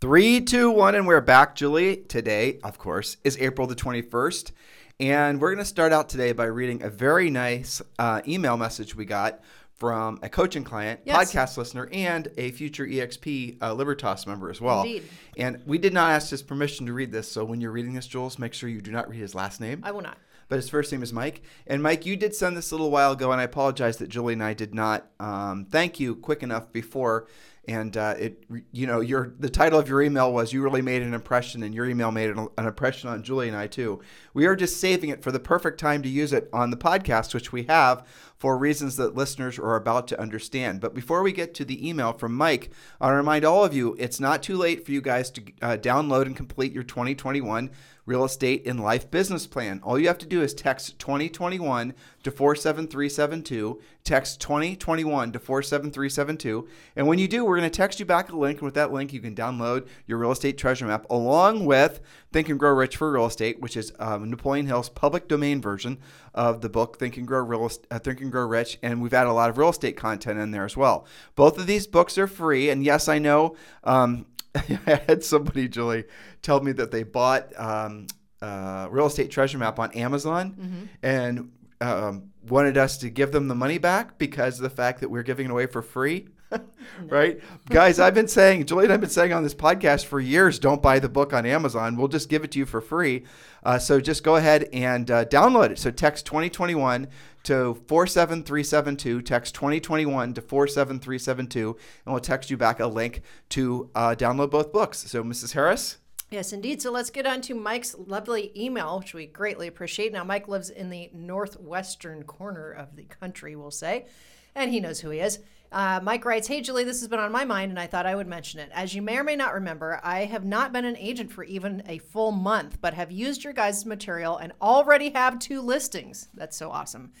Three, two, one, and we're back, Julie. Today, of course, is April the 21st. And we're going to start out today by reading a very nice uh, email message we got from a coaching client, Yes. podcast listener, and a future EXP uh, Libertas member as well. Indeed. And we did not ask his permission to read this. So when you're reading this, Jules, make sure you do not read his last name. I will not. but his first name is Mike. And Mike, you did send this a little while ago, and I apologize that Julie and I did not um, thank you quick enough before. And uh, it, you know, your the title of your email was "You really made an impression," and your email made an, an impression on Julie and I too. We are just saving it for the perfect time to use it on the podcast, which we have for reasons that listeners are about to understand. But before we get to the email from Mike, I remind all of you it's not too late for you guys to uh, download and complete your 2021 real estate and life business plan. All you have to do is text 2021 to 47372. Text 2021 to 47372. And when you do, we're going to text you back a link. And with that link, you can download your real estate treasure map along with Think and Grow Rich for Real Estate, which is um, Napoleon Hill's public domain version of the book Think and Grow Real uh, Think and Grow Rich. And we've added a lot of real estate content in there as well. Both of these books are free. And yes, I know. Um, I had somebody, Julie, tell me that they bought um, uh, Real Estate Treasure Map on Amazon and um, wanted us to give them the money back because of the fact that we're giving it away for free. right? Guys, I've been saying, Julie and I've been saying on this podcast for years don't buy the book on Amazon. We'll just give it to you for free. Uh, so just go ahead and uh, download it. So text 2021 to 47372. Text 2021 to 47372, and we'll text you back a link to uh, download both books. So, Mrs. Harris? Yes, indeed. So let's get on to Mike's lovely email, which we greatly appreciate. Now, Mike lives in the northwestern corner of the country, we'll say, and he knows who he is. Uh, Mike writes, Hey, Julie, this has been on my mind, and I thought I would mention it. As you may or may not remember, I have not been an agent for even a full month, but have used your guys' material and already have two listings. That's so awesome.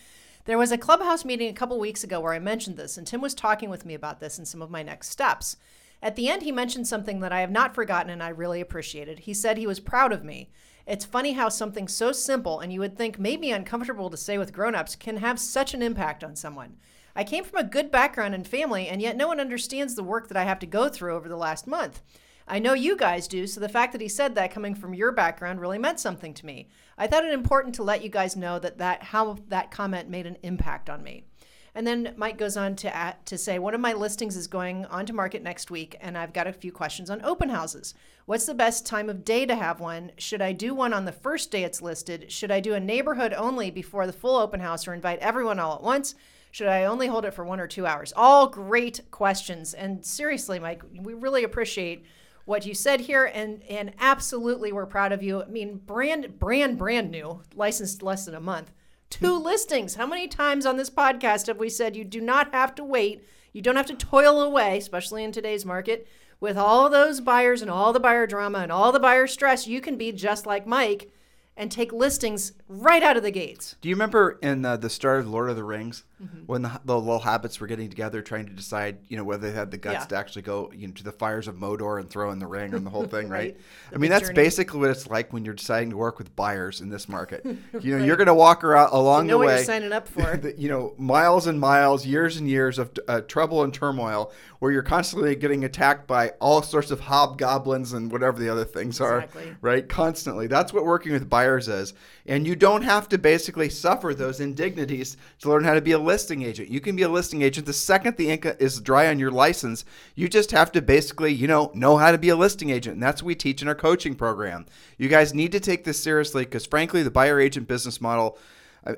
There was a clubhouse meeting a couple weeks ago where I mentioned this, and Tim was talking with me about this and some of my next steps. At the end, he mentioned something that I have not forgotten and I really appreciated. He said he was proud of me. It's funny how something so simple and you would think maybe uncomfortable to say with grown-ups can have such an impact on someone. I came from a good background and family, and yet no one understands the work that I have to go through over the last month. I know you guys do, so the fact that he said that coming from your background really meant something to me. I thought it important to let you guys know that, that how that comment made an impact on me. And then Mike goes on to add, to say one of my listings is going on to market next week, and I've got a few questions on open houses. What's the best time of day to have one? Should I do one on the first day it's listed? Should I do a neighborhood only before the full open house, or invite everyone all at once? Should I only hold it for one or two hours? All great questions. And seriously, Mike, we really appreciate what you said here and and absolutely we're proud of you. I mean, brand brand brand new, licensed less than a month. Two listings. How many times on this podcast have we said you do not have to wait? You don't have to toil away, especially in today's market, with all those buyers and all the buyer drama and all the buyer stress. You can be just like Mike and take listings right out of the gates. Do you remember in uh, the start of Lord of the Rings Mm-hmm. when the, the little hobbits were getting together trying to decide, you know, whether they had the guts Yeah. to actually go you know, to the fires of Mordor and throw in the ring and the whole thing, right? Right. I mean, that's journey. basically what it's like when you're deciding to work with buyers in this market. You know, you're going to walk around along know the what way. you're signing up for. you know, miles and miles, years and years of uh, trouble and turmoil, where you're constantly getting attacked by all sorts of hobgoblins and whatever the other things are, Exactly. right? Constantly. That's what working with buyers is, and you don't have to basically suffer those indignities to learn how to be a listing agent. You can be a listing agent the second the ink is dry on your license. You just have to basically, you know, know how to be a listing agent, and that's what we teach in our coaching program. You guys need to take this seriously because, frankly, the buyer agent business model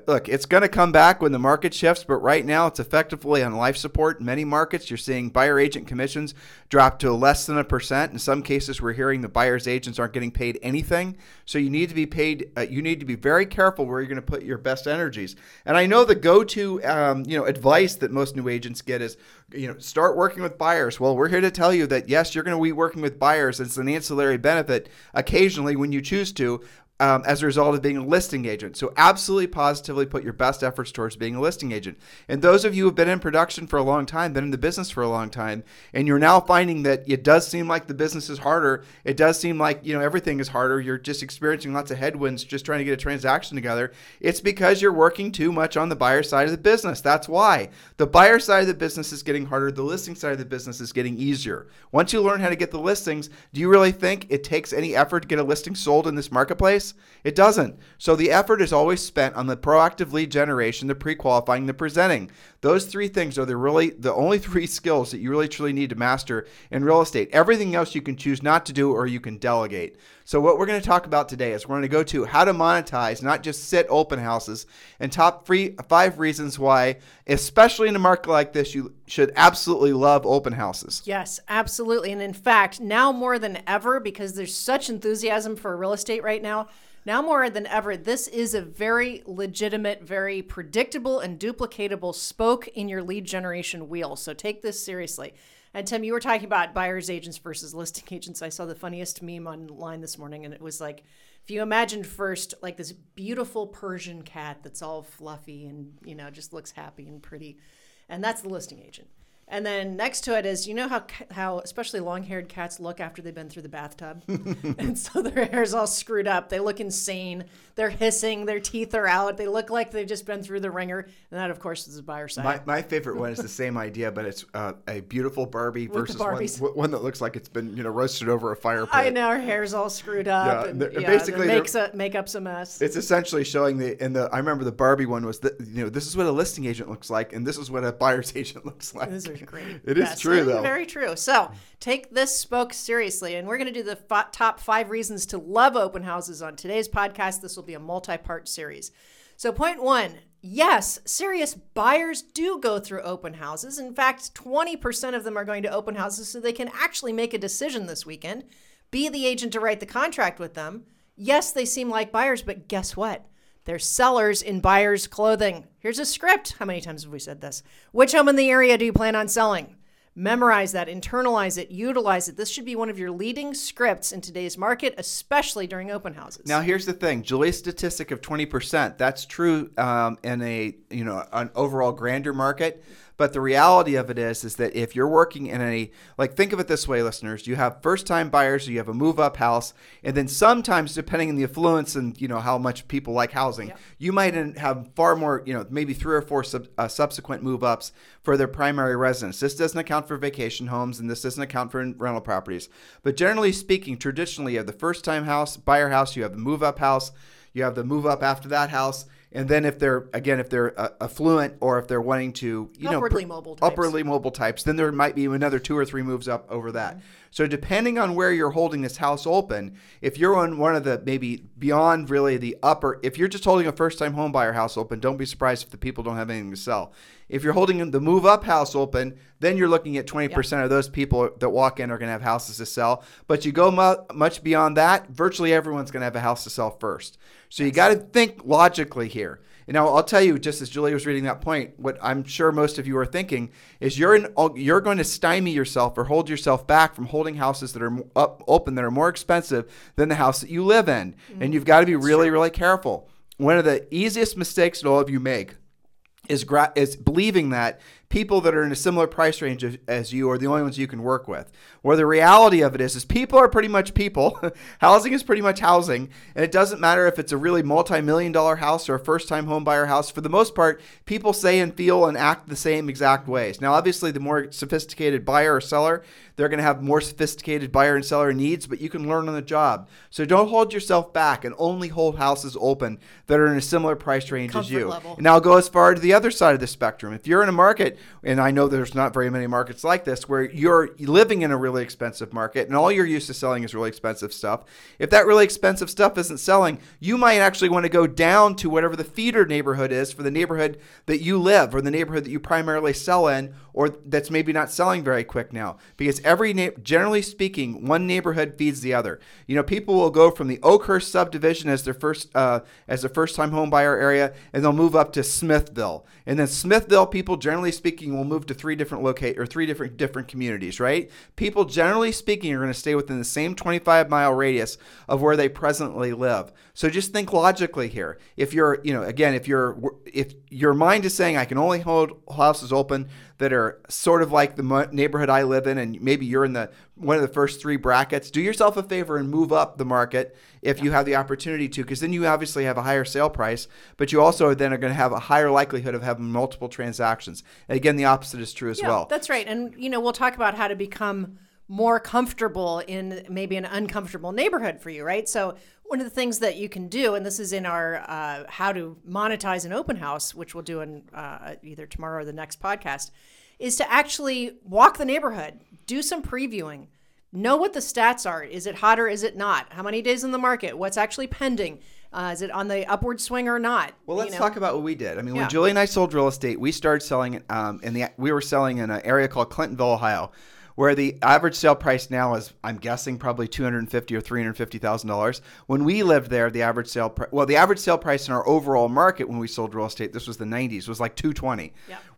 Look, it's going to come back when the market shifts, but right now it's effectively on life support. In many markets, you're seeing buyer agent commissions drop to less than a percent. In some cases, we're hearing the buyer's agents aren't getting paid anything. So you need to be paid. Uh, you need to be very careful where you're going to put your best energies. And I know the go-to, um, you know, advice that most new agents get is, you know, start working with buyers. Well, we're here to tell you that yes, you're going to be working with buyers. It's an ancillary benefit occasionally when you choose to, um, as a result of being a listing agent. So, absolutely positively put your best efforts towards being a listing agent. And those of you who have been in production for a long time, been in the business for a long time, and you're now finding that it does seem like the business is harder, it does seem like you know everything is harder. You're just experiencing lots of headwinds just trying to get a transaction together. It's because you're working too much on the buyer side of the business. That's why the buyer side of the business is getting harder. The listing side of the business is getting easier. Once you learn how to get the listings, do you really think it takes any effort to get a listing sold in this marketplace? It doesn't. So the effort is always spent on the proactive lead generation, the pre-qualifying, the presenting. Those three things are the really the only three skills that you really truly need to master in real estate. Everything else you can choose not to do or you can delegate. So what we're going to talk about today is we're going to go to how to monetize, not just sit open houses, and top three five reasons why, especially in a market like this, you should absolutely love open houses. Yes, absolutely. And in fact, now more than ever, because there's such enthusiasm for real estate right now, now more than ever, this is a very legitimate, very predictable, and duplicatable spoke in your lead generation wheel. So take this seriously. And Tim, you were talking about buyer's agents versus listing agents. I saw the funniest meme online this morning, and it was like, if you imagined first like this beautiful Persian cat that's all fluffy and you know just looks happy and pretty, and that's the listing agent. And then next to it is, you know how how especially long-haired cats look after they've been through the bathtub, and so their hair's all screwed up. They look insane. They're hissing. Their teeth are out. They look like they've just been through the wringer. And that, of course, is the buyer side. My, my favorite one is the same idea, but it's uh, a beautiful Barbie With versus one, one that looks like it's been you know roasted over a fire pit. I know her hair's all screwed up. Yeah, and, yeah, basically makes a, makeup's a mess. It's essentially showing the and the I remember the Barbie one was that you know this is what a listing agent looks like and this is what a buyer's agent looks like. Are great. It is true, though. Very true. So take this spoke seriously, and we're going to do the f- top five reasons to love open houses on today's podcast. This will be a multi-part series. So point one. Yes, serious buyers do go through open houses. In fact, 20% of them are going to open houses so they can actually make a decision this weekend, be the agent to write the contract with them. Yes, they seem like buyers, but guess what? They're sellers in buyers' clothing. Here's a script. How many times have we said this? Which home in the area do you plan on selling? Memorize that, internalize it, utilize it. This should be one of your leading scripts in today's market, especially during open houses. Now here's the thing, Julie's statistic of 20%, that's true um, in a you know an overall grander market. But the reality of it is, is that if you're working in a like, think of it this way, listeners: you have first-time buyers, you have a move-up house, and then sometimes, depending on the affluence and you know how much people like housing, you might have far more, you know, maybe three or four sub, uh, subsequent move-ups for their primary residence. This doesn't account for vacation homes, and this doesn't account for rental properties. But generally speaking, traditionally, you have the first-time house, buyer house, you have the move-up house, you have the move-up after that house. And then if they're again if they're uh, affluent or if they're wanting to you know Upwardly mobile types. upwardly mobile types, then there might be another two or three moves up over that. Mm-hmm. So depending on where you're holding this house open, if you're on one of the maybe beyond really the upper, if you're just holding a first time home buyer house open, don't be surprised if the people don't have anything to sell. If you're holding the move up house open, then you're looking at 20% of those people that walk in are going to have houses to sell. But you go mu- much beyond that, virtually everyone's going to have a house to sell first. So you got to think logically here. And now I'll tell you, just as Julie was reading that point, what I'm sure most of you are thinking is you're in, you're going to stymie yourself or hold yourself back from holding houses that are up, open that are more expensive than the house that you live in, and mm-hmm. you've got to be really, really careful. One of the easiest mistakes that all of you make is gra- is believing that people that are in a similar price range as, as you are the only ones you can work with. Where the reality of it is, is people are pretty much people. housing is pretty much housing, and it doesn't matter if it's a really multi-million dollar house or a first-time home buyer house. For the most part, people say and feel and act the same exact ways. Now, obviously, the more sophisticated buyer or seller, they're going to have more sophisticated buyer and seller needs, but you can learn on the job. So don't hold yourself back and only hold houses open that are in a similar price range as you. level. Now I'll go as far to the other side of the spectrum. If you're in a market And I know there's not very many markets like this where you're living in a really expensive market and all you're used to selling is really expensive stuff. If that really expensive stuff isn't selling, you might actually want to go down to whatever the feeder neighborhood is for the neighborhood that you live or the neighborhood that you primarily sell in or that's maybe not selling very quick now because every na- generally speaking one neighborhood feeds the other. You know people will go from the oakhurst subdivision as their first uh, as their first time home buyer area and they'll move up to smithville. And then smithville people generally speaking will move to three different locate or three different different communities right? People generally speaking are going to stay within the same 25 mile radius of where they presently live. So just think logically here. If you're you know again if you're if your mind is saying i can only hold houses open that are sort of like the neighborhood I live in, and maybe you're in the one of the first three brackets. Do yourself a favor and move up the market if you have the opportunity to, because then you obviously have a higher sale price, but you also then are going to have a higher likelihood of having multiple transactions. And again, the opposite is true as yeah, well. That's right, and you know we'll talk about how to become more comfortable in maybe an uncomfortable neighborhood for you, right? So one of the things that you can do, and this is in our uh, how to monetize an open house, which we'll do in uh, either tomorrow or the next podcast, is to actually walk the neighborhood, do some previewing, know what the stats are. Is it hot or is it not? How many days in the market? What's actually pending? Uh, is it on the upward swing or not? Well, let's you know? talk about what we did. I mean, Yeah. when Julie and I sold real estate, we started selling um, in the we were selling in an area called Clintonville, Ohio, where the average sale price now is, I'm guessing, probably two hundred and fifty or three hundred fifty thousand dollars. When we lived there, the average sale pri- well, the average sale price in our overall market when we sold real estate, this was the '90s, was like two twenty.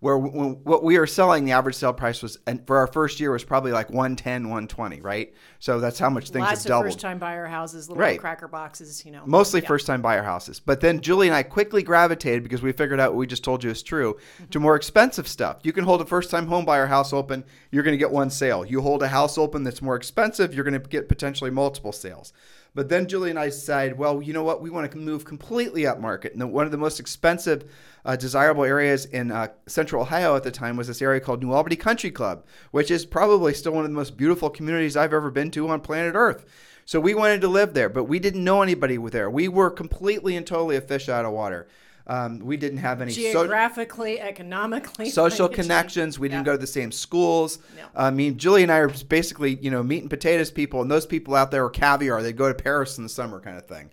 Where when, what we were selling, the average sale price was, and for our first year, was probably like 110, 120, right? So that's how much things Lots have doubled. first time buyer houses, little Right. cracker boxes, you know. Mostly Yeah. first time buyer houses. But then Julie and I quickly gravitated because we figured out what we just told you is true mm-hmm. to more expensive stuff. You can hold a first time home buyer house open, you're going to get one sale. You hold a house open that's more expensive, you're going to get potentially multiple sales. But then Julie and I decided, well, you know what? We want to move completely up market. And the- one of the most expensive, uh, desirable areas in uh, central Ohio at the time was this area called New Albany Country Club, which is probably still one of the most beautiful communities I've ever been to on planet Earth. So we wanted to live there, but we didn't know anybody there. We were completely and totally a fish out of water. Um, we didn't have any so- Geographically, economically, social connections. We didn't go to the same schools. No. I mean, Julie and I are basically, you know, meat and potatoes people, and those people out there are caviar. They'd go to Paris in the summer, kind of thing.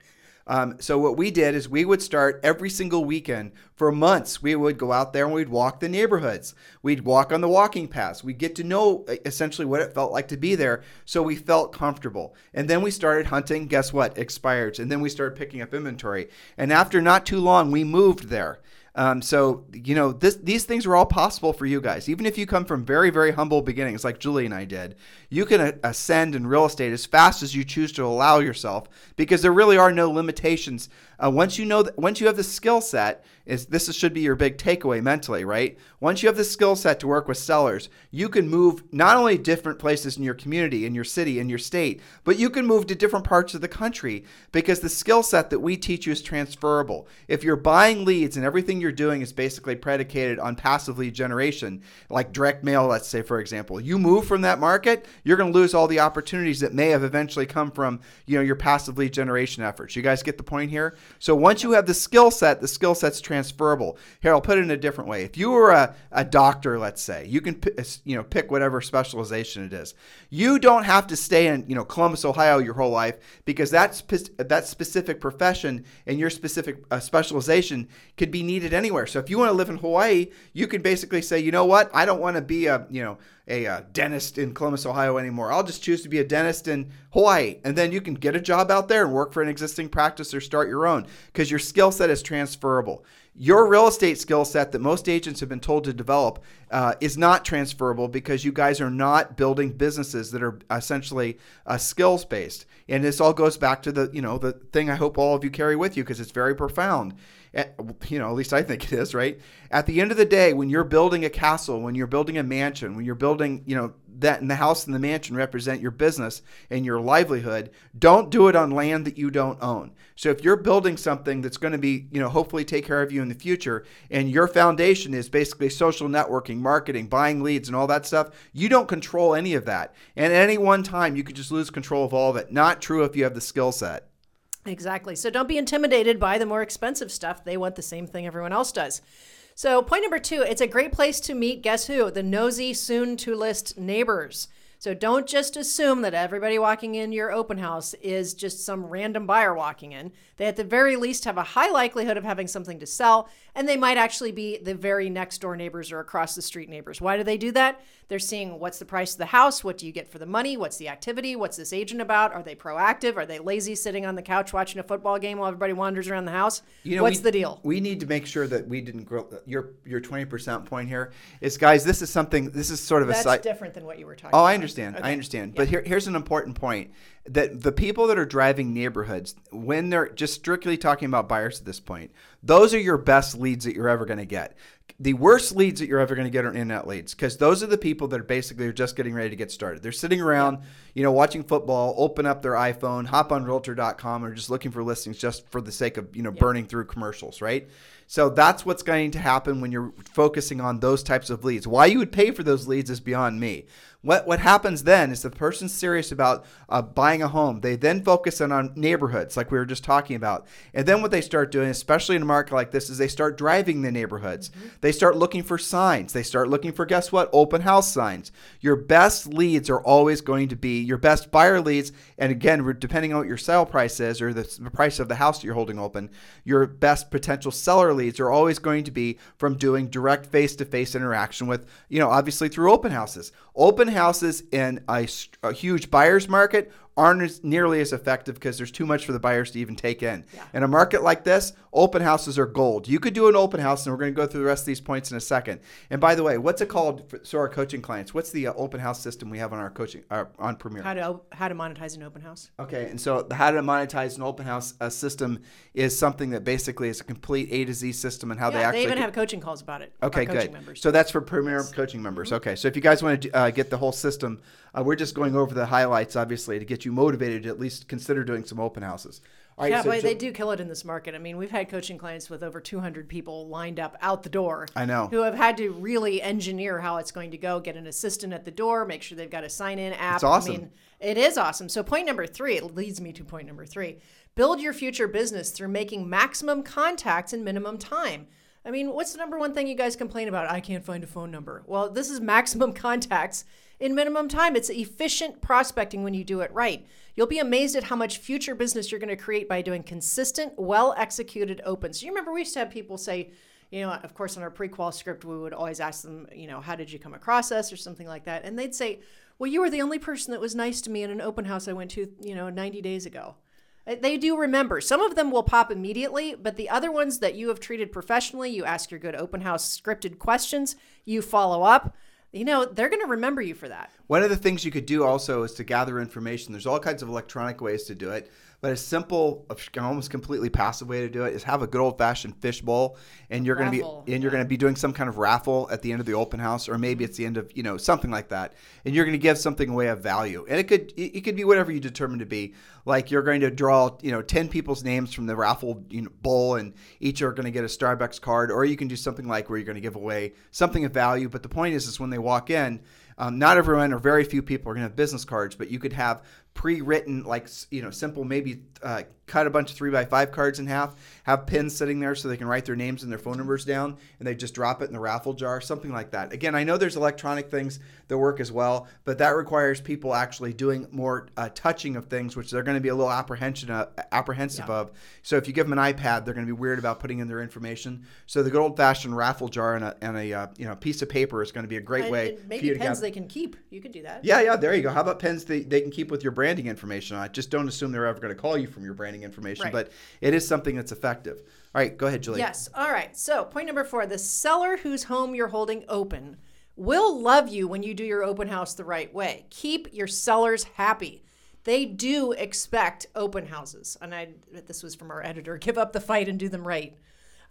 Um, so what we did is we would start every single weekend for months. We would go out there and we'd walk the neighborhoods. We'd walk on the walking paths. We'd get to know uh, essentially what it felt like to be there, so we felt comfortable. And then we started hunting. Guess what? Expireds. And then we started picking up inventory. And after not too long, we moved there. Um, so you know this, these things are all possible for you guys. Even if you come from very very humble beginnings, like Julie and I did, you can ascend in real estate as fast as you choose to allow yourself, because there really are no limitations. Uh, once you know once you have the skill set, is this is- should be your big takeaway mentally, right? Once you have the skill set to work with sellers, you can move not only different places in your community, in your city, in your state, but you can move to different parts of the country because the skill set that we teach you is transferable. If you're buying leads and everything you're doing is basically predicated on passive lead generation, like direct mail, let's say, for example, you move from that market, you're going to lose all the opportunities that may have eventually come from, you know, your passive lead generation efforts. You guys get the point here? So once you have the skill set, the skill set's transferable. Here, I'll put it in a different way. If you were a, a doctor, let's say, you can, you know, pick whatever specialization it is. You don't have to stay in, you know, Columbus, Ohio your whole life because that, spe- that specific profession and your specific uh, specialization could be needed anywhere. So if you want to live in Hawaii, you can basically say, you know what, I don't want to be a, you know, a uh, dentist in Columbus, Ohio anymore. I'll just choose to be a dentist in Hawaii. And then you can get a job out there and work for an existing practice or start your own because your skill set is transferable. Your real estate skill set that most agents have been told to develop uh, is not transferable because you guys are not building businesses that are essentially uh, skills based. And this all goes back to the you know the thing I hope all of you carry with you because it's very profound. At, you know, at least I think it is, right? At the end of the day, when you're building a castle, when you're building a mansion, when you're building, you know, that and the house and the mansion represent your business and your livelihood, don't do it on land that you don't own. So if you're building something that's going to be, you know, hopefully take care of you in the future and your foundation is basically social networking, marketing, buying leads and all that stuff, you don't control any of that. And at any one time, you could just lose control of all of it. Not true if you have the skill set. Exactly. So don't be intimidated by the more expensive stuff. They want the same thing everyone else does. So, point number two it's a great place to meet, guess who? The nosy, soon to list neighbors. So don't just assume that everybody walking in your open house is just some random buyer walking in. They at the very least have a high likelihood of having something to sell, and they might actually be the very next door neighbors or across the street neighbors. Why do they do that? They're seeing what's the price of the house, what do you get for the money, what's the activity, what's this agent about? Are they proactive? Are they lazy sitting on the couch watching a football game while everybody wanders around the house? You know, what's we, the deal? We need to make sure that we didn't grow. Your your twenty percent point here is, guys. This is something. This is sort of That's a side. different than what you were talking Oh, about. I understand. I understand. But here, here's an important point that the people that are driving neighborhoods, when they're just strictly talking about buyers at this point, those are your best leads that you're ever going to get. The worst leads that you're ever going to get are internet leads because those are the people that are basically are just getting ready to get started. They're sitting around, you know, watching football, open up their iPhone, hop on Realtor.com, or just looking for listings just for the sake of you know burning through commercials, right? So that's what's going to happen when you're focusing on those types of leads. Why you would pay for those leads is beyond me. What what happens then is the person's serious about uh, buying a home. They then focus in on neighborhoods, like we were just talking about, and then what they start doing, especially in a market like this, is they start driving the neighborhoods. They start looking for signs. They start looking for guess what? Open house signs. Your best leads are always going to be your best buyer leads, and again, depending on what your sale price is or the, the price of the house that you're holding open, your best potential seller leads are always going to be from doing direct face-to-face interaction with, you know, obviously through open houses. Open houses in a huge buyer's market aren't as, nearly as effective because there's too much for the buyers to even take in. In a market like this, open houses are gold. You could do an open house, and we're going to go through the rest of these points in a second. And by the way, what's it called for so our coaching clients? What's the uh, open house system we have on our coaching uh, on Premier? How to how to monetize an open house? Okay, and so the how to monetize an open house uh, system is something that basically is a complete A to Z system and how they Yeah, actually they even have coaching calls about it. Okay, good. Members. So that's for Premier Coaching members. Mm-hmm. Okay, so if you guys want to uh, get the whole system, uh, we're just going over the highlights, obviously, to get you motivated to at least consider doing some open houses. All right, yeah, so Jill- they do kill it in this market. I mean, we've had coaching clients with over 200 people lined up out the door. I know. Who have had to really engineer how it's going to go, get an assistant at the door, make sure they've got a sign in app. It's awesome. I mean, it is awesome. So, point number three it leads me to point number three build your future business through making maximum contacts in minimum time. I mean, what's the number one thing you guys complain about? I can't find a phone number. Well, this is maximum contacts in minimum time. It's efficient prospecting when you do it right. You'll be amazed at how much future business you're going to create by doing consistent, well executed opens. You remember we used to have people say, you know, of course, on our pre-qual script, we would always ask them, you know, how did you come across us or something like that, and they'd say, well, you were the only person that was nice to me in an open house I went to, you know, 90 days ago. Uh, They do remember. Some of them will pop immediately, but the other ones that you have treated professionally, you ask your good open house scripted questions, you follow up, you know, they're going to remember you for that. One of the things you could do also is to gather information. There's all kinds of electronic ways to do it, but a simple, almost completely passive way to do it is have a good old fashioned fishbowl, and you're going to be and you're going to be doing some kind of raffle at the end of the open house, or maybe it's the end of you know something like that, and you're going to give something away of value, and it could it it could be whatever you determine to be. Like you're going to draw you know ten people's names from the raffle you know, bowl, and each are going to get a Starbucks card, or you can do something like where you're going to give away something of value. But the point is, is when they walk in. Um, not everyone or very few people are going to have business cards, but you could have pre-written, like you know, simple maybe uh, cut a bunch of three by five cards in half, have pins sitting there so they can write their names and their phone numbers down, and they just drop it in the raffle jar, something like that. Again, I know there's electronic things that work as well, but that requires people actually doing more uh, touching of things, which they're going to be a little apprehension uh, apprehensive of. So if you give them an iPad, they're going to be weird about putting in their information. So the good old-fashioned raffle jar and a, and a uh, you know piece of paper is going to be a great And- way maybe pens they can keep. You could do that. yeah, yeah, there you go. How about pens they, they can keep with your branding information on it? Just don't assume they're ever going to call you from your branding information, Right. but it is something that's effective. All right, go ahead, Julie. Yes. All right. So, point number four the seller whose home you're holding open will love you when you do your open house the right way. Keep your sellers happy. They do expect open houses. And I, this was from our editor give up the fight and do them right.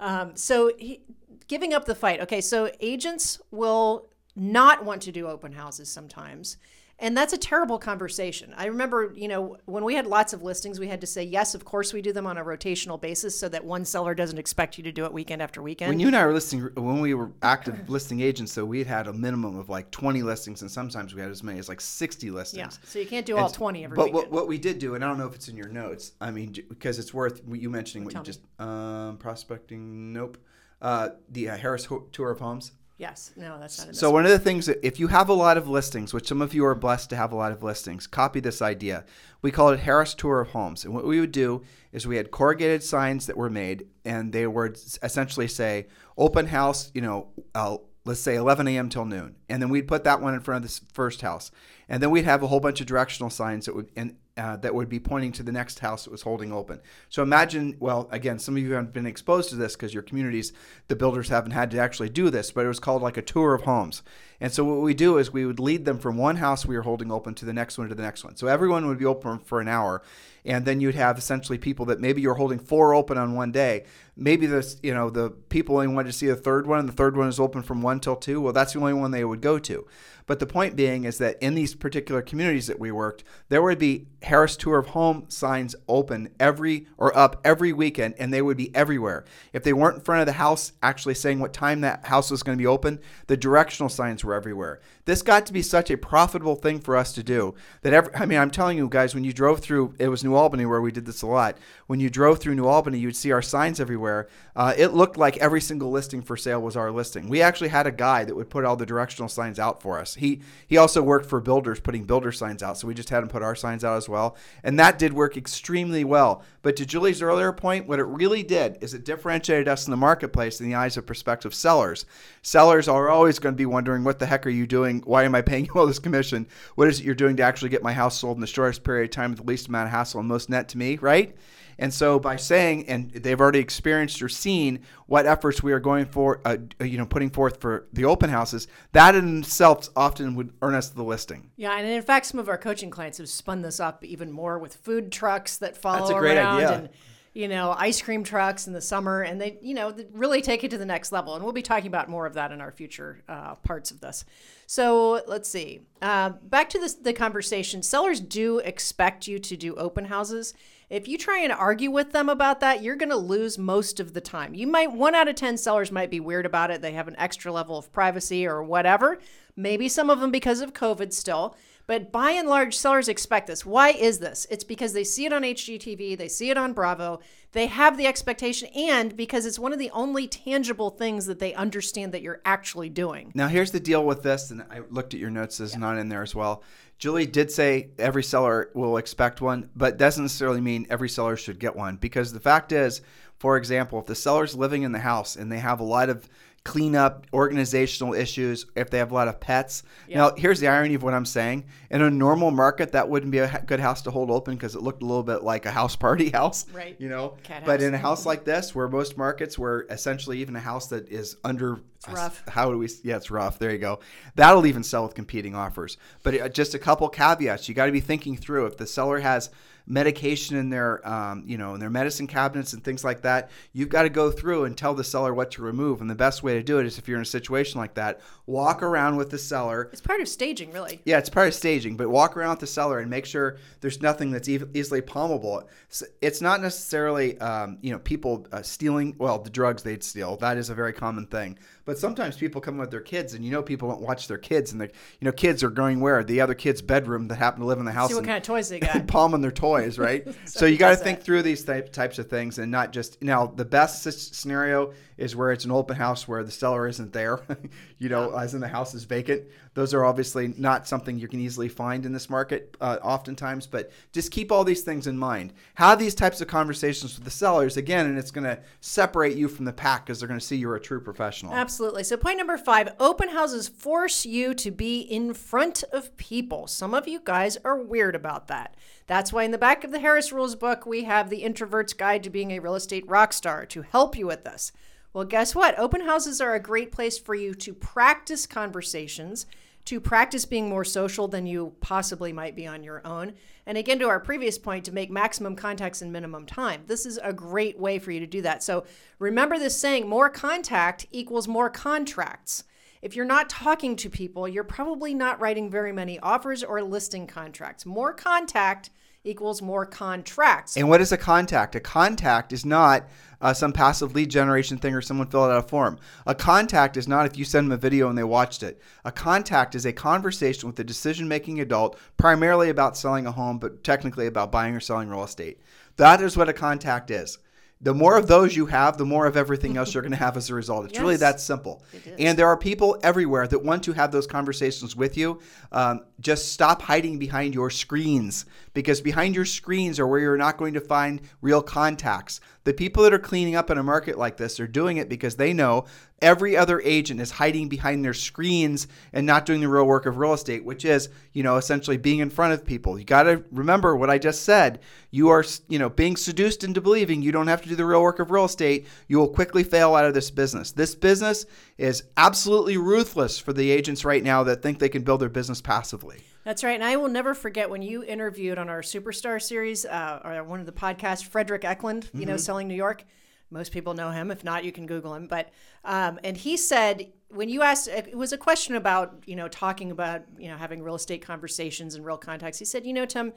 Um, so, he, giving up the fight. Okay. So, agents will not want to do open houses sometimes. And that's a terrible conversation. I remember, you know, when we had lots of listings, we had to say, yes, of course, we do them on a rotational basis so that one seller doesn't expect you to do it weekend after weekend. When you and I were listing, when we were active listing agents, so we'd had a minimum of like 20 listings, and sometimes we had as many as like 60 listings. yeah. So you can't do all And- 20 every but weekend. what, what we did do, and I don't know if it's in your notes, I mean, because it's worth you mentioning what you me. just um, prospecting. Nope. uh, the uh, Harris Ho- Tour of Homes? Yes. No, that's not So one of the things that if you have a lot of listings, which some of you are blessed to have a lot of listings, copy this idea. We call it Harris Tour of Homes, and what we would do is we had corrugated signs that were made, and they would essentially say "Open House," you know, uh, let's say 11 a.m. till noon, and then we'd put that one in front of this first house, and then we'd have a whole bunch of directional signs that would and uh, that would be pointing to the next house that was holding open. So imagine, well, again, some of you haven't been exposed to this because your communities, the builders haven't had to actually do this, but it was called like a tour of homes. And so what we do is we would lead them from one house we were holding open to the next one to the next one. So everyone would be open for an hour, and then you'd have essentially people that maybe you're holding four open on one day. Maybe this, you know, the people only wanted to see the third one, and the third one is open from one till two. Well, that's the only one they would go to. But the point being is that in these particular communities that we worked, there would be Harris Tour of Home signs open every or up every weekend, and they would be everywhere. If they weren't in front of the house, actually saying what time that house was going to be open, the directional signs were everywhere. This got to be such a profitable thing for us to do that every, I mean, I'm telling you guys, when you drove through, it was New Albany where we did this a lot. When you drove through New Albany, you'd see our signs everywhere. Uh, it looked like every single listing for sale was our listing. We actually had a guy that would put all the directional signs out for us. He he also worked for builders putting builder signs out, so we just had him put our signs out as well, and that did work extremely well. But to Julie's earlier point, what it really did is it differentiated us in the marketplace in the eyes of prospective sellers. Sellers are always going to be wondering, what the heck are you doing? Why am I paying you all this commission? What is it you're doing to actually get my house sold in the shortest period of time with the least amount of hassle and most net to me, right? And so by saying, and they've already experienced or seen what efforts we are going for, uh, you know, putting forth for the open houses, that in itself often would earn us the listing. Yeah, and in fact, some of our coaching clients have spun this up even more with food trucks that follow That's a great around idea. and you know ice cream trucks in the summer, and they you know really take it to the next level. And we'll be talking about more of that in our future uh, parts of this. So let's see. Uh, back to this, the conversation. Sellers do expect you to do open houses. If you try and argue with them about that, you're going to lose most of the time. You might, one out of 10 sellers might be weird about it. They have an extra level of privacy or whatever. Maybe some of them because of COVID still. But by and large, sellers expect this. Why is this? It's because they see it on HGTV, they see it on Bravo, they have the expectation, and because it's one of the only tangible things that they understand that you're actually doing. Now, here's the deal with this, and I looked at your notes, there's not in there as well. Julie did say every seller will expect one, but doesn't necessarily mean every seller should get one because the fact is, for example, if the seller's living in the house and they have a lot of cleanup, organizational issues, if they have a lot of pets. Now, here's the irony of what I'm saying. In a normal market, that wouldn't be a good house to hold open because it looked a little bit like a house party house. Right. You know? Cat but house. in a house like this, where most markets, where essentially even a house that is under. rough. How do we? Yeah, it's rough. There you go. That'll even sell with competing offers. But uh, just a couple caveats. You got to be thinking through if the seller has medication in their um, you know in their medicine cabinets and things like that you've got to go through and tell the seller what to remove and the best way to do it is if you're in a situation like that walk around with the seller It's part of staging, really. yeah, it's part of staging, but walk around with the seller and make sure there's nothing that's ev- easily palmable. It's- It's not necessarily, um, you know, people uh, stealing. Well, the drugs they'd steal. That is a very common thing. But sometimes people come with their kids, and you know, people don't watch their kids, and the you know, kids are going where the other kid's bedroom that happen to live in the house. See what and- kind of toys they got. palming their toys, right? so Somebody you got to think through these type, types of things and not just now. The best scenario is where it's an open house where the seller isn't there, you know, as in the house is vacant. Those are obviously not something you can easily find in this market, uh, oftentimes. But just keep all these things in mind. Have these types of conversations with the sellers again, and it's going to separate you from the pack because they're going to see you're a true professional. Absolutely. So, point number five open houses force you to be in front of people. Some of you guys are weird about that. That's why in the back of the Harris Rules book, we have the Introvert's Guide to Being a Real Estate Rock Star to help you with this. Well, guess what? Open houses are a great place for you to practice conversations, to practice being more social than you possibly might be on your own. And again, to our previous point, to make maximum contacts in minimum time. This is a great way for you to do that. So remember this saying more contact equals more contracts. If you're not talking to people, you're probably not writing very many offers or listing contracts. More contact equals more contracts. And what is a contact? A contact is not uh, some passive lead generation thing or someone filled out a form. A contact is not if you send them a video and they watched it. A contact is a conversation with a decision making adult, primarily about selling a home, but technically about buying or selling real estate. That is what a contact is. The more of those you have, the more of everything else you're going to have as a result. It's really that simple. And there are people everywhere that want to have those conversations with you. Um, just stop hiding behind your screens because behind your screens are where you're not going to find real contacts. The people that are cleaning up in a market like this are doing it because they know every other agent is hiding behind their screens and not doing the real work of real estate, which is, you know, essentially being in front of people. You got to remember what I just said. You are, you know, being seduced into believing you don't have to do the real work of real estate. You will quickly fail out of this business. This business is absolutely ruthless for the agents right now that think they can build their business passively. That's right. And I will never forget when you interviewed on our Superstar series, uh, or one of the podcasts, Fredrik Eklund, you Mm-hmm. know, Selling New York. Most people know him. If not, you can Google him. But, um, and he said, when you asked, it was a question about, you know, talking about, you know, having real estate conversations and real contacts. He said, you know, Tim,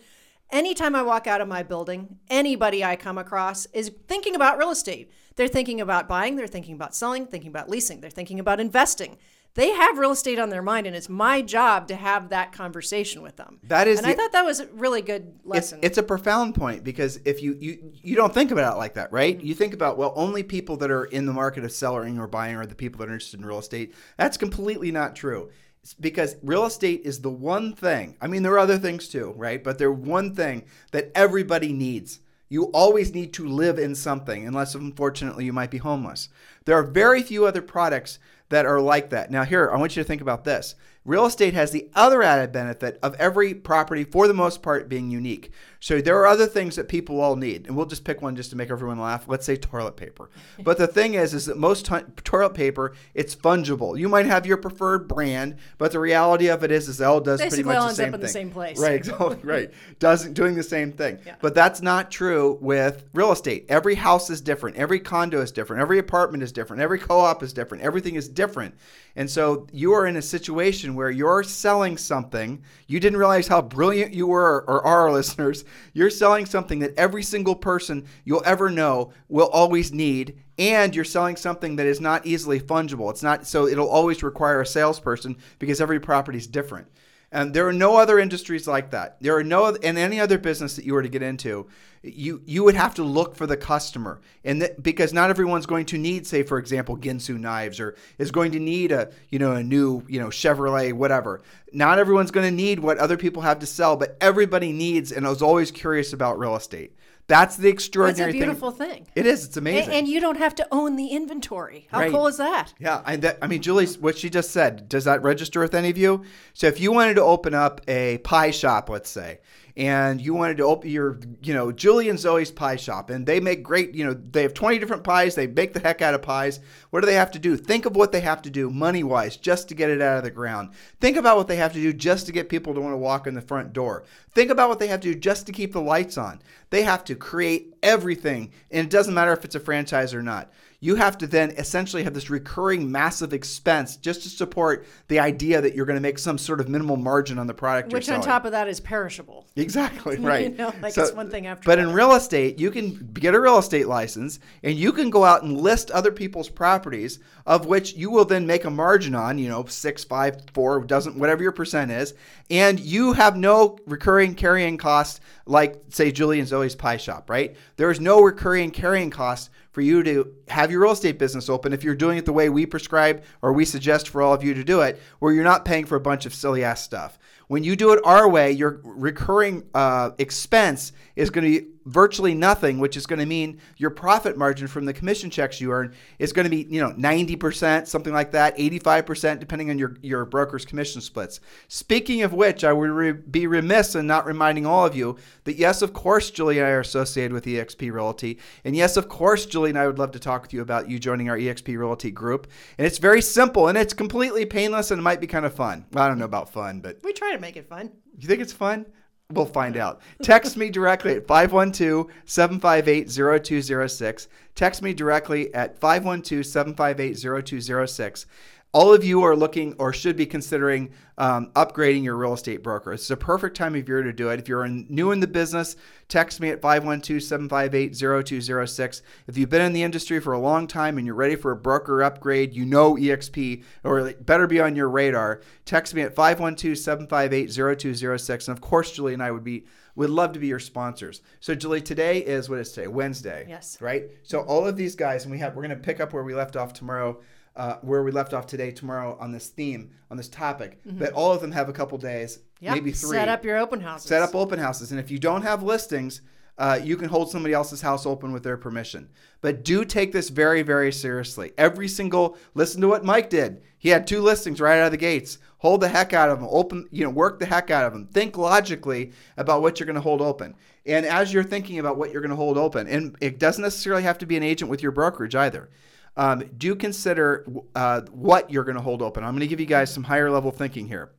anytime I walk out of my building, anybody I come across is thinking about real estate. They're thinking about buying, they're thinking about selling, thinking about leasing, they're thinking about investing. They have real estate on their mind, and it's my job to have that conversation with them. That is and I thought that was a really good It's, lesson. it's a profound point because if you, you you don't think about it like that, right? Mm-hmm. You think about well, only people that are in the market of selling or buying are the people that are interested in real estate. That's completely not true. It's because real estate is the one thing. I mean, there are other things too, right? But they're one thing that everybody needs. You always need to live in something, unless unfortunately you might be homeless. There are very few other products that are like that. Now, here, I want you to think about this. Real estate has the other added benefit of every property, for the most part, being unique. So there are other things that people all need, and we'll just pick one just to make everyone laugh. Let's say toilet paper. But the thing is, is that most to- toilet paper it's fungible. You might have your preferred brand, but the reality of it is, is it all does pretty Basically much all the ends same up in thing. the same place. Right, exactly, right. Doesn't doing the same thing. Yeah. But that's not true with real estate. Every house is different. Every condo is different. Every apartment is different. Every co-op is different. Everything is different. And so you are in a situation where you're selling something. You didn't realize how brilliant you were or are, listeners. You're selling something that every single person you'll ever know will always need. And you're selling something that is not easily fungible. It's not so it'll always require a salesperson because every property is different. And there are no other industries like that. There are no in any other business that you were to get into, you you would have to look for the customer, and because not everyone's going to need, say, for example, Ginsu knives, or is going to need a you know a new you know Chevrolet whatever. Not everyone's going to need what other people have to sell, but everybody needs and is always curious about real estate. That's the extraordinary thing. That's a beautiful thing. It is. It's amazing. And, and you don't have to own the inventory. How Right. cool is that? Yeah, I, that, I mean, Julie, what she just said, does that register with any of you? So if you wanted to open up a pie shop, let's say, and you wanted to open your, you know, Julie and Zoe's pie shop, and they make great, you know, they have 20 different pies, they make the heck out of pies. What do they have to do? Think of what they have to do money wise just to get it out of the ground. Think about what they have to do just to get people to want to walk in the front door. Think about what they have to do just to keep the lights on. They have to create everything, and it doesn't matter if it's a franchise or not you have to then essentially have this recurring massive expense just to support the idea that you're going to make some sort of minimal margin on the product Which on top of that is perishable. Exactly right. You know, like it's one thing after But in real estate, you can get a real estate license and you can go out and list other people's properties, of which you will then make a margin on. You know, six, five, four, doesn't whatever your percent is, and you have no recurring carrying cost like say Julie and Zoe's pie shop. Right? There is no recurring carrying cost for you to have your real estate business open if you're doing it the way we prescribe or we suggest for all of you to do it, where you're not paying for a bunch of silly ass stuff. When you do it our way, your recurring uh, expense is going to be virtually nothing, which is going to mean your profit margin from the commission checks you earn is going to be, you know, 90%, something like that, 85%, depending on your, your broker's commission splits. Speaking of which, I would re- be remiss in not reminding all of you that yes, of course, Julie and I are associated with eXp Realty. And yes, of course, Julie and I would love to talk with you about you joining our eXp Realty group. And it's very simple and it's completely painless and it might be kind of fun. Well, I don't know about fun, but We try to make it fun. you think it's fun? We'll find out. Text me directly at 512 758 0206. Text me directly at 512 758 0206. All of you are looking or should be considering um, upgrading your real estate broker. It's a perfect time of year to do it. If you're in, new in the business, text me at 512 758 0206. If you've been in the industry for a long time and you're ready for a broker upgrade, you know EXP, or better be on your radar, text me at 512 758 0206. And of course, Julie and I would be would love to be your sponsors. So Julie, today is what is today? Wednesday. Yes. Right. So all of these guys, and we have we're going to pick up where we left off tomorrow uh, where we left off today, tomorrow on this theme, on this topic. Mm-hmm. But all of them have a couple days, yep. maybe three. Set up your open houses. Set up open houses. And if you don't have listings, uh, you can hold somebody else's house open with their permission. But do take this very, very seriously. Every single, listen to what Mike did. He had two listings right out of the gates. Hold the heck out of them. Open, you know, work the heck out of them. Think logically about what you're going to hold open. And as you're thinking about what you're going to hold open, and it doesn't necessarily have to be an agent with your brokerage either um, do consider uh, what you're going to hold open. I'm going to give you guys some higher level thinking here.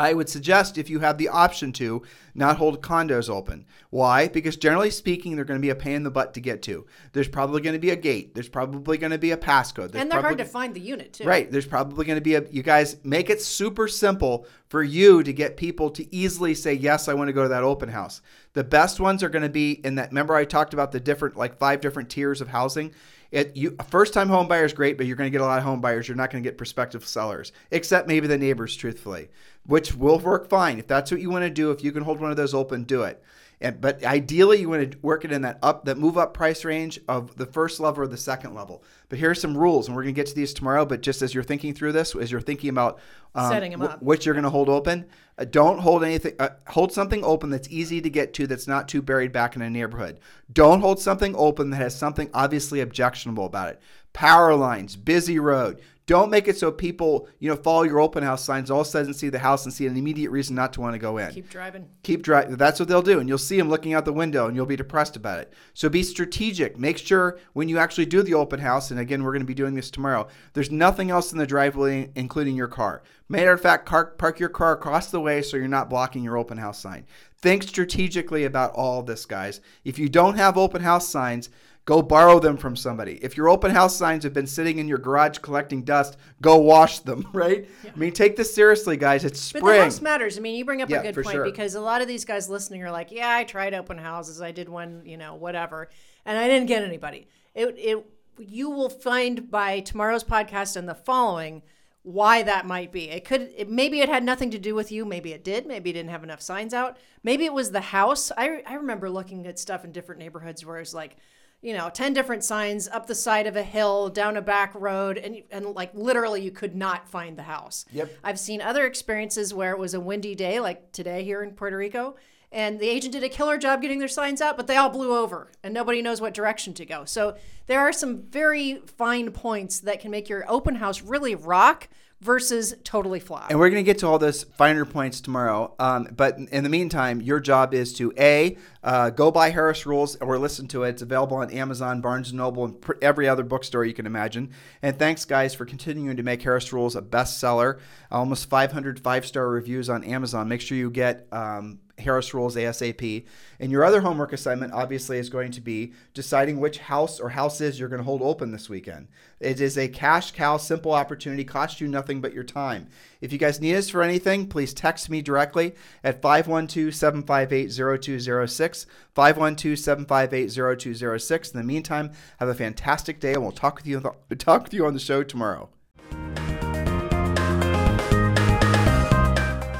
I would suggest if you have the option to not hold condos open. Why? Because generally speaking, they're going to be a pain in the butt to get to. There's probably going to be a gate. There's probably going to be a passcode. There's and they're probably, hard to find the unit too. Right. There's probably going to be a. You guys make it super simple for you to get people to easily say yes, I want to go to that open house. The best ones are going to be in that. Remember, I talked about the different like five different tiers of housing. It you first time home buyers great, but you're going to get a lot of home buyers. You're not going to get prospective sellers, except maybe the neighbors, truthfully, which will work fine if that's what you want to do. If you can hold one of those open, do it. And, but ideally, you want to work it in that up, that move up price range of the first level or the second level. But here are some rules, and we're going to get to these tomorrow. But just as you're thinking through this, as you're thinking about um, setting them up, which you're going to hold open, uh, don't hold anything. Uh, hold something open that's easy to get to, that's not too buried back in a neighborhood. Don't hold something open that has something obviously objectionable about it. Power lines, busy road. Don't make it so people, you know, follow your open house signs, all of a sudden see the house and see an immediate reason not to want to go in. Keep driving. Keep driving. That's what they'll do. And you'll see them looking out the window and you'll be depressed about it. So be strategic. Make sure when you actually do the open house, and again, we're going to be doing this tomorrow, there's nothing else in the driveway, including your car. Matter of fact, park your car across the way so you're not blocking your open house sign. Think strategically about all this, guys. If you don't have open house signs, Go borrow them from somebody. If your open house signs have been sitting in your garage collecting dust, go wash them, right? Yeah. I mean, take this seriously, guys. It's spring. But the house matters. I mean, you bring up yeah, a good point sure. because a lot of these guys listening are like, yeah, I tried open houses. I did one, you know, whatever. And I didn't get anybody. It, it, you will find by tomorrow's podcast and the following why that might be. It could it, maybe it had nothing to do with you, maybe it did, maybe it didn't have enough signs out. Maybe it was the house. I I remember looking at stuff in different neighborhoods where it was like you know, 10 different signs up the side of a hill, down a back road, and, and like literally you could not find the house. Yep. I've seen other experiences where it was a windy day, like today here in Puerto Rico, and the agent did a killer job getting their signs out, but they all blew over and nobody knows what direction to go. So there are some very fine points that can make your open house really rock versus totally flop. And we're going to get to all those finer points tomorrow. Um, but in the meantime, your job is to A, uh, go buy Harris Rules or listen to it. It's available on Amazon, Barnes & Noble, and pr- every other bookstore you can imagine. And thanks, guys, for continuing to make Harris Rules a bestseller. Almost 500 five-star reviews on Amazon. Make sure you get... Um, Harris Rules ASAP. And your other homework assignment, obviously, is going to be deciding which house or houses you're going to hold open this weekend. It is a cash cow, simple opportunity, costs you nothing but your time. If you guys need us for anything, please text me directly at 512 758 0206. 512 758 0206. In the meantime, have a fantastic day, and we'll talk with you, talk with you on the show tomorrow.